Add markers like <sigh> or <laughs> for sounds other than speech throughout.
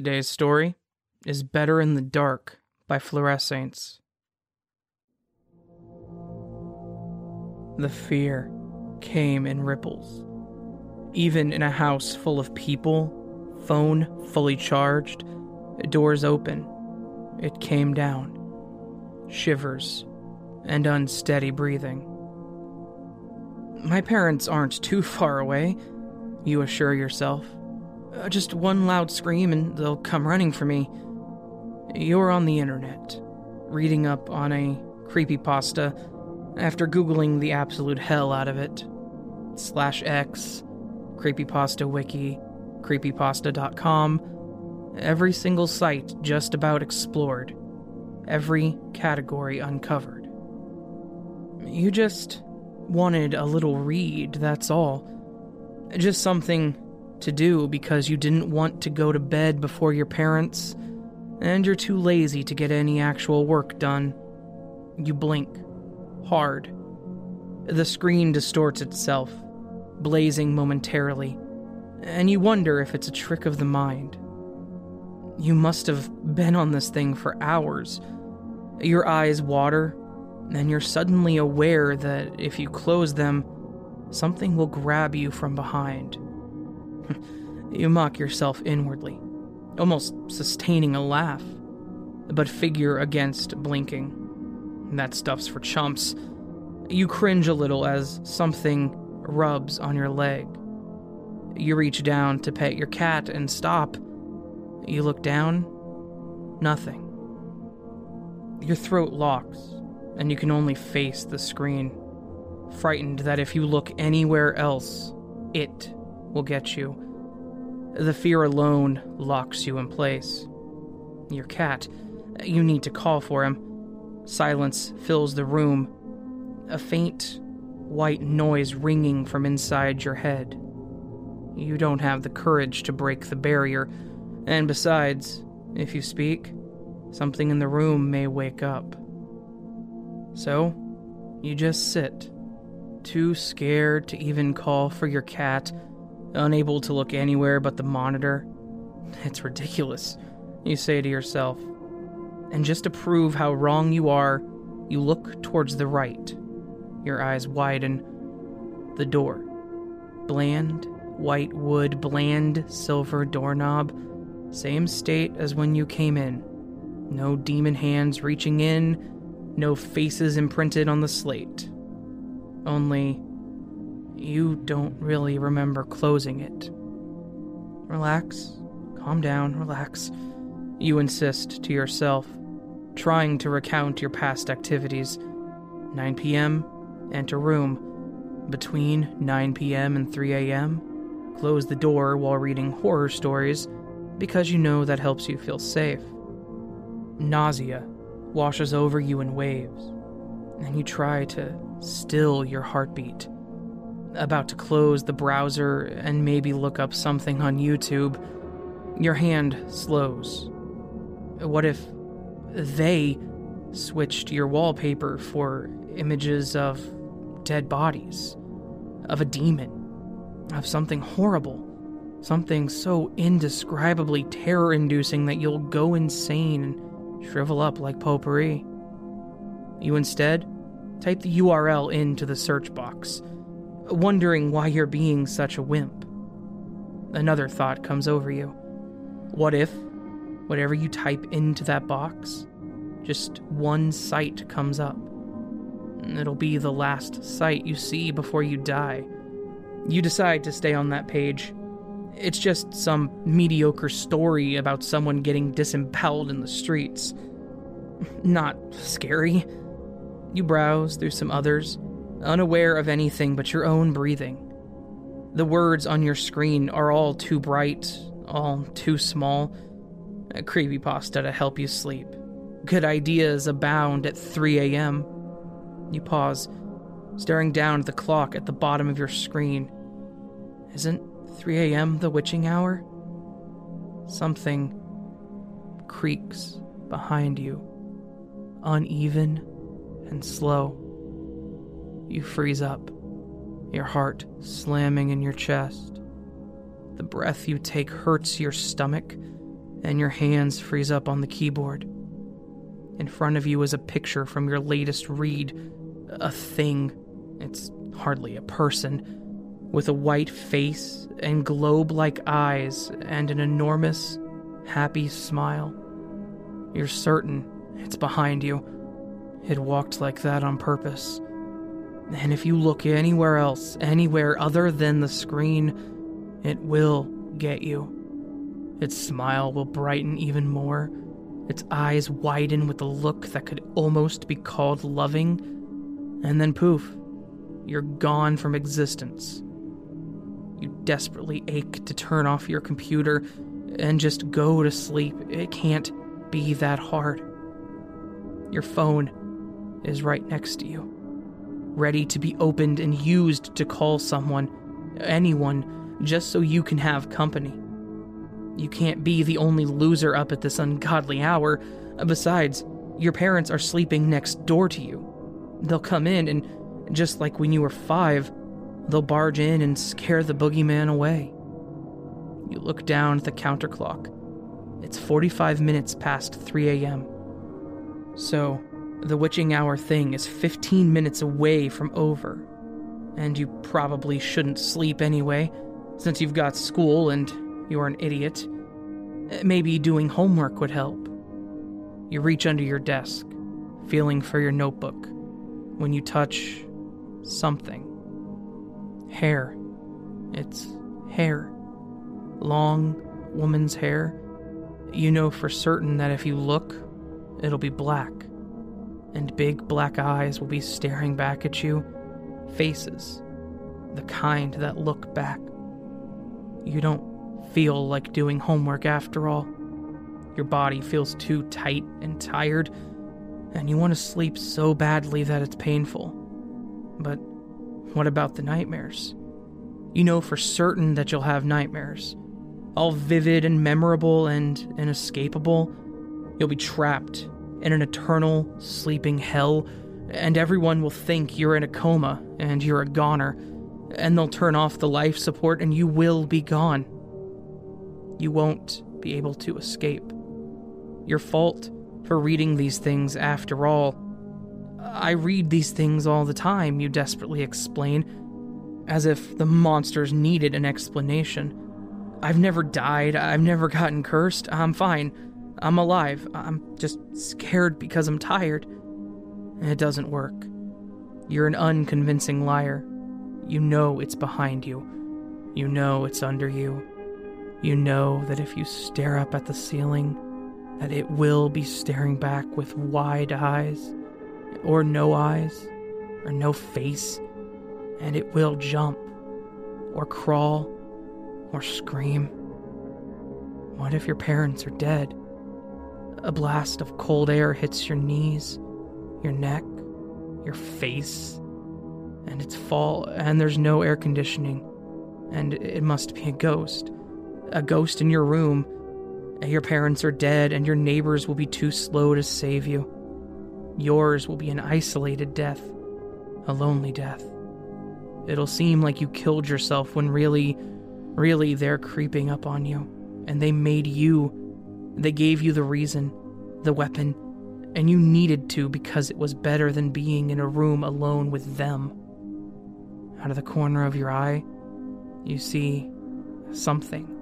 Today's story is Better in the Dark by Fluorescents. The fear came in ripples. Even in a house full of people, phone fully charged, doors open, it came down. Shivers and unsteady breathing. My parents aren't too far away, you assure yourself. Uh, just one loud scream and they'll come running for me. You're on the internet, reading up on a creepypasta after Googling the absolute hell out of it. Slash X, creepypasta wiki, creepypasta.com, every single site just about explored, every category uncovered. You just wanted a little read, that's all. Just something to do because you didn't want to go to bed before your parents, and you're too lazy to get any actual work done. You blink. Hard. The screen distorts itself, blazing momentarily, and you wonder if it's a trick of the mind. You must have been on this thing for hours. Your eyes water, and you're suddenly aware that if you close them, something will grab you from behind. <laughs> you mock yourself inwardly, almost sustaining a laugh, but figure against blinking. That stuff's for chumps. You cringe a little as something rubs on your leg. You reach down to pet your cat and stop. You look down, nothing. Your throat locks, and you can only face the screen, frightened that if you look anywhere else, it will get you. The fear alone locks you in place. Your cat, you need to call for him. Silence fills the room, a faint white noise ringing from inside your head. You don't have the courage to break the barrier, and besides, if you speak, something in the room may wake up. So, you just sit, too scared to even call for your cat, unable to look anywhere but the monitor. It's ridiculous, you say to yourself. And just to prove how wrong you are, you look towards the right. Your eyes widen. The door. Bland, white wood, bland, silver doorknob. Same state as when you came in. No demon hands reaching in, no faces imprinted on the slate. Only, you don't really remember closing it. Relax, calm down, relax. You insist to yourself, trying to recount your past activities. 9 p.m., enter room. Between 9 p.m. and 3 a.m., close the door while reading horror stories because you know that helps you feel safe. Nausea washes over you in waves, and you try to still your heartbeat. About to close the browser and maybe look up something on YouTube, your hand slows. What if they switched your wallpaper for images of dead bodies, of a demon, of something horrible, something so indescribably terror inducing that you'll go insane and shrivel up like potpourri? You instead type the URL into the search box, wondering why you're being such a wimp. Another thought comes over you. What if, whatever you type into that box, just one site comes up? It'll be the last site you see before you die. You decide to stay on that page. It's just some mediocre story about someone getting disemboweled in the streets. <laughs> Not scary. You browse through some others, unaware of anything but your own breathing. The words on your screen are all too bright, all too small. A creepypasta to help you sleep. Good ideas abound at 3 a.m. You pause, staring down at the clock at the bottom of your screen. Isn't 3 a.m. the witching hour? Something creaks behind you, uneven and slow. You freeze up, your heart slamming in your chest. The breath you take hurts your stomach, and your hands freeze up on the keyboard. In front of you is a picture from your latest read, a thing. It's hardly a person, with a white face and globe like eyes and an enormous, happy smile. You're certain it's behind you. It walked like that on purpose. And if you look anywhere else, anywhere other than the screen, it will get you. Its smile will brighten even more, its eyes widen with a look that could almost be called loving, and then poof, you're gone from existence. You desperately ache to turn off your computer and just go to sleep. It can't be that hard. Your phone is right next to you, ready to be opened and used to call someone, anyone, just so you can have company. You can't be the only loser up at this ungodly hour. Besides, your parents are sleeping next door to you. They'll come in, and just like when you were five, they'll barge in and scare the boogeyman away. You look down at the counter clock. It's 45 minutes past 3 a.m. So, the witching hour thing is 15 minutes away from over. And you probably shouldn't sleep anyway, since you've got school and you're an idiot. Maybe doing homework would help. You reach under your desk, feeling for your notebook, when you touch something. Hair. It's hair. Long woman's hair. You know for certain that if you look, it'll be black. And big black eyes will be staring back at you. Faces. The kind that look back. You don't feel like doing homework after all. Your body feels too tight and tired, and you want to sleep so badly that it's painful. But what about the nightmares? You know for certain that you'll have nightmares. All vivid and memorable and inescapable. You'll be trapped in an eternal sleeping hell, and everyone will think you're in a coma and you're a goner, and they'll turn off the life support and you will be gone you won't be able to escape. Your fault for reading these things after all. I read these things all the time, you desperately explain, as if the monsters needed an explanation. I've never died, I've never gotten cursed, I'm fine. I'm alive. I'm just scared because I'm tired. It doesn't work. You're an unconvincing liar. You know it's behind you. You know it's under you. You know that if you stare up at the ceiling, that it will be staring back with wide eyes, or no eyes, or no face, and it will jump, or crawl, or scream. What if your parents are dead? A blast of cold air hits your knees, your neck, your face, and it's fall, and there's no air conditioning, and it must be a ghost a ghost in your room, your parents are dead, and your neighbors will be too slow to save you. Yours will be an isolated death, a lonely death. It'll seem like you killed yourself when really, really they're creeping up on you. And they made you. They gave you the reason, the weapon, and you needed to because it was better than being in a room alone with them. Out of the corner of your eye, you see something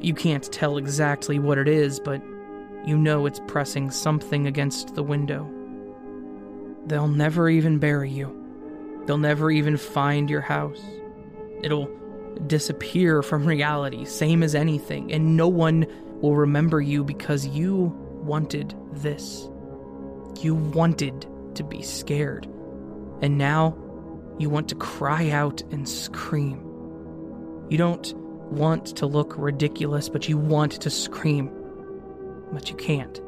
you can't tell exactly what it is, but you know it's pressing something against the window. They'll never even bury you. They'll never even find your house. It'll disappear from reality, same as anything, and no one will remember you because you wanted this. You wanted to be scared. And now you want to cry out and scream. You don't want to look ridiculous, but you want to scream. But you can't.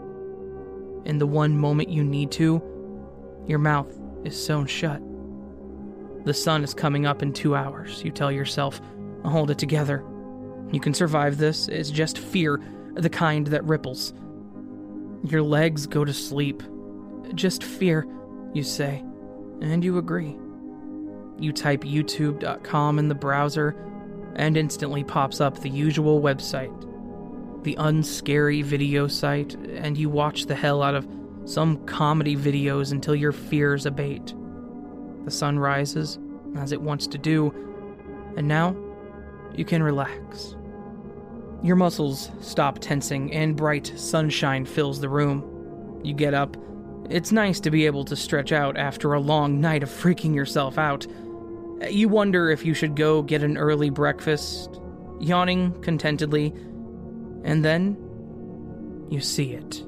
In the one moment you need to, your mouth is sewn shut. The sun is coming up in two hours, you tell yourself. Hold it together. You can survive this. It's just fear, the kind that ripples. Your legs go to sleep. Just fear, you say, and you agree. You type youtube.com in the browser and instantly pops up the usual website the unscary video site and you watch the hell out of some comedy videos until your fears abate. The sun rises, as it wants to do, and now you can relax. Your muscles stop tensing, and bright sunshine fills the room. You get up. It's nice to be able to stretch out after a long night of freaking yourself out. You wonder if you should go get an early breakfast, yawning contentedly, and then you see it.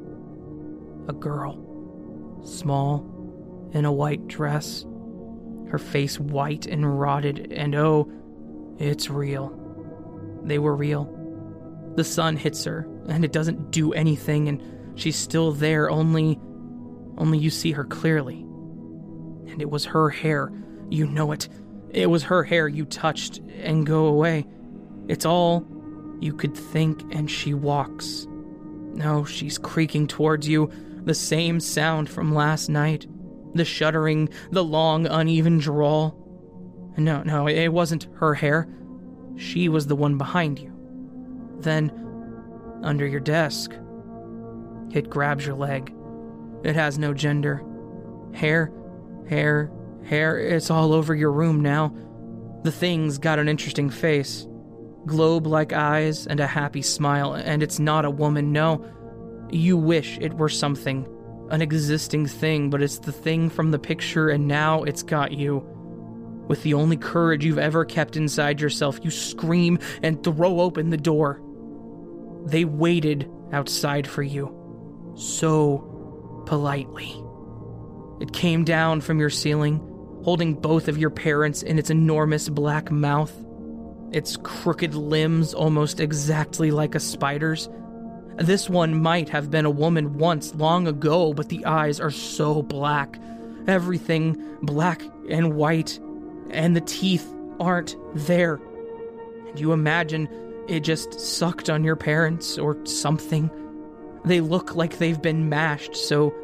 A girl, small, in a white dress, her face white and rotted, and oh, it's real. They were real. The sun hits her, and it doesn't do anything, and she's still there, only. only you see her clearly. And it was her hair. You know it. It was her hair you touched and go away. It's all you could think, and she walks. No, she's creaking towards you, the same sound from last night. The shuddering, the long, uneven drawl. No, no, it wasn't her hair. She was the one behind you. Then, under your desk, it grabs your leg. It has no gender. Hair, hair, hair, it's all over your room now. The thing's got an interesting face globe like eyes and a happy smile, and it's not a woman, no. You wish it were something, an existing thing, but it's the thing from the picture, and now it's got you. With the only courage you've ever kept inside yourself, you scream and throw open the door. They waited outside for you. So politely. It came down from your ceiling, holding both of your parents in its enormous black mouth, its crooked limbs almost exactly like a spider's. This one might have been a woman once long ago, but the eyes are so black. Everything black and white, and the teeth aren't there. And you imagine it just sucked on your parents or something. They look like they've been mashed, so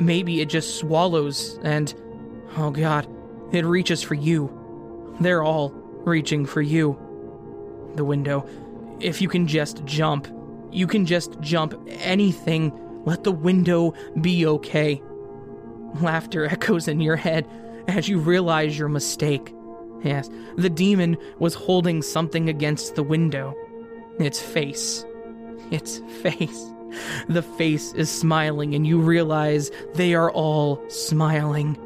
maybe it just swallows and. Oh god, it reaches for you. They're all reaching for you. The window. If you can just jump, you can just jump anything. Let the window be okay. Laughter <laughs> echoes in your head as you realize your mistake. Yes, the demon was holding something against the window. Its face. Its face. The face is smiling, and you realize they are all smiling.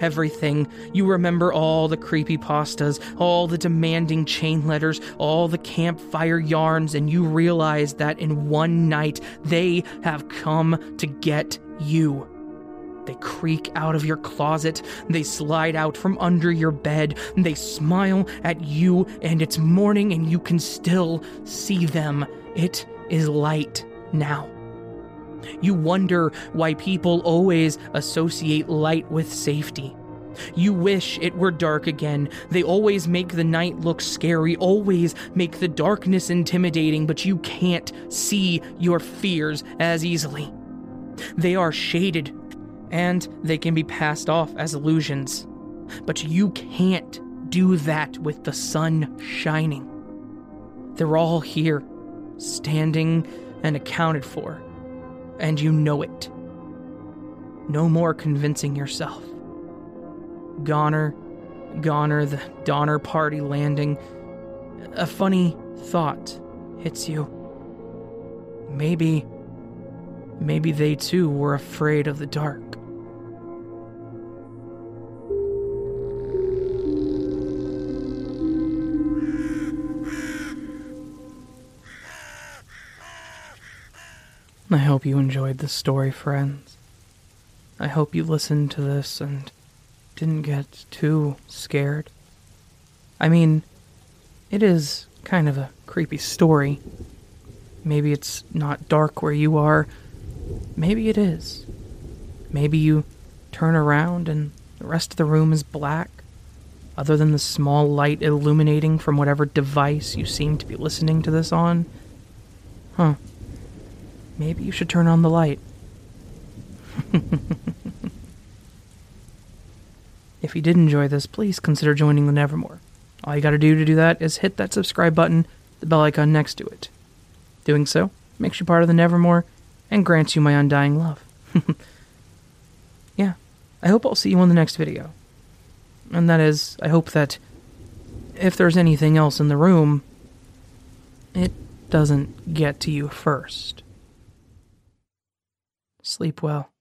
Everything. You remember all the creepy pastas, all the demanding chain letters, all the campfire yarns, and you realize that in one night they have come to get you. They creak out of your closet, they slide out from under your bed, they smile at you, and it's morning and you can still see them. It is light now. You wonder why people always associate light with safety. You wish it were dark again. They always make the night look scary, always make the darkness intimidating, but you can't see your fears as easily. They are shaded and they can be passed off as illusions. But you can't do that with the sun shining. They're all here, standing and accounted for, and you know it. No more convincing yourself. Goner, Goner, the Donner Party landing. A funny thought hits you. Maybe, maybe they too were afraid of the dark. I hope you enjoyed this story, friends. I hope you listened to this and didn't get too scared. I mean, it is kind of a creepy story. Maybe it's not dark where you are. Maybe it is. Maybe you turn around and the rest of the room is black, other than the small light illuminating from whatever device you seem to be listening to this on. Huh. Maybe you should turn on the light. if you did enjoy this, please consider joining the Nevermore. All you gotta do to do that is hit that subscribe button, the bell icon next to it. Doing so makes you part of the Nevermore, and grants you my undying love. <laughs> yeah, I hope I'll see you on the next video. And that is, I hope that if there's anything else in the room, it doesn't get to you first. Sleep well.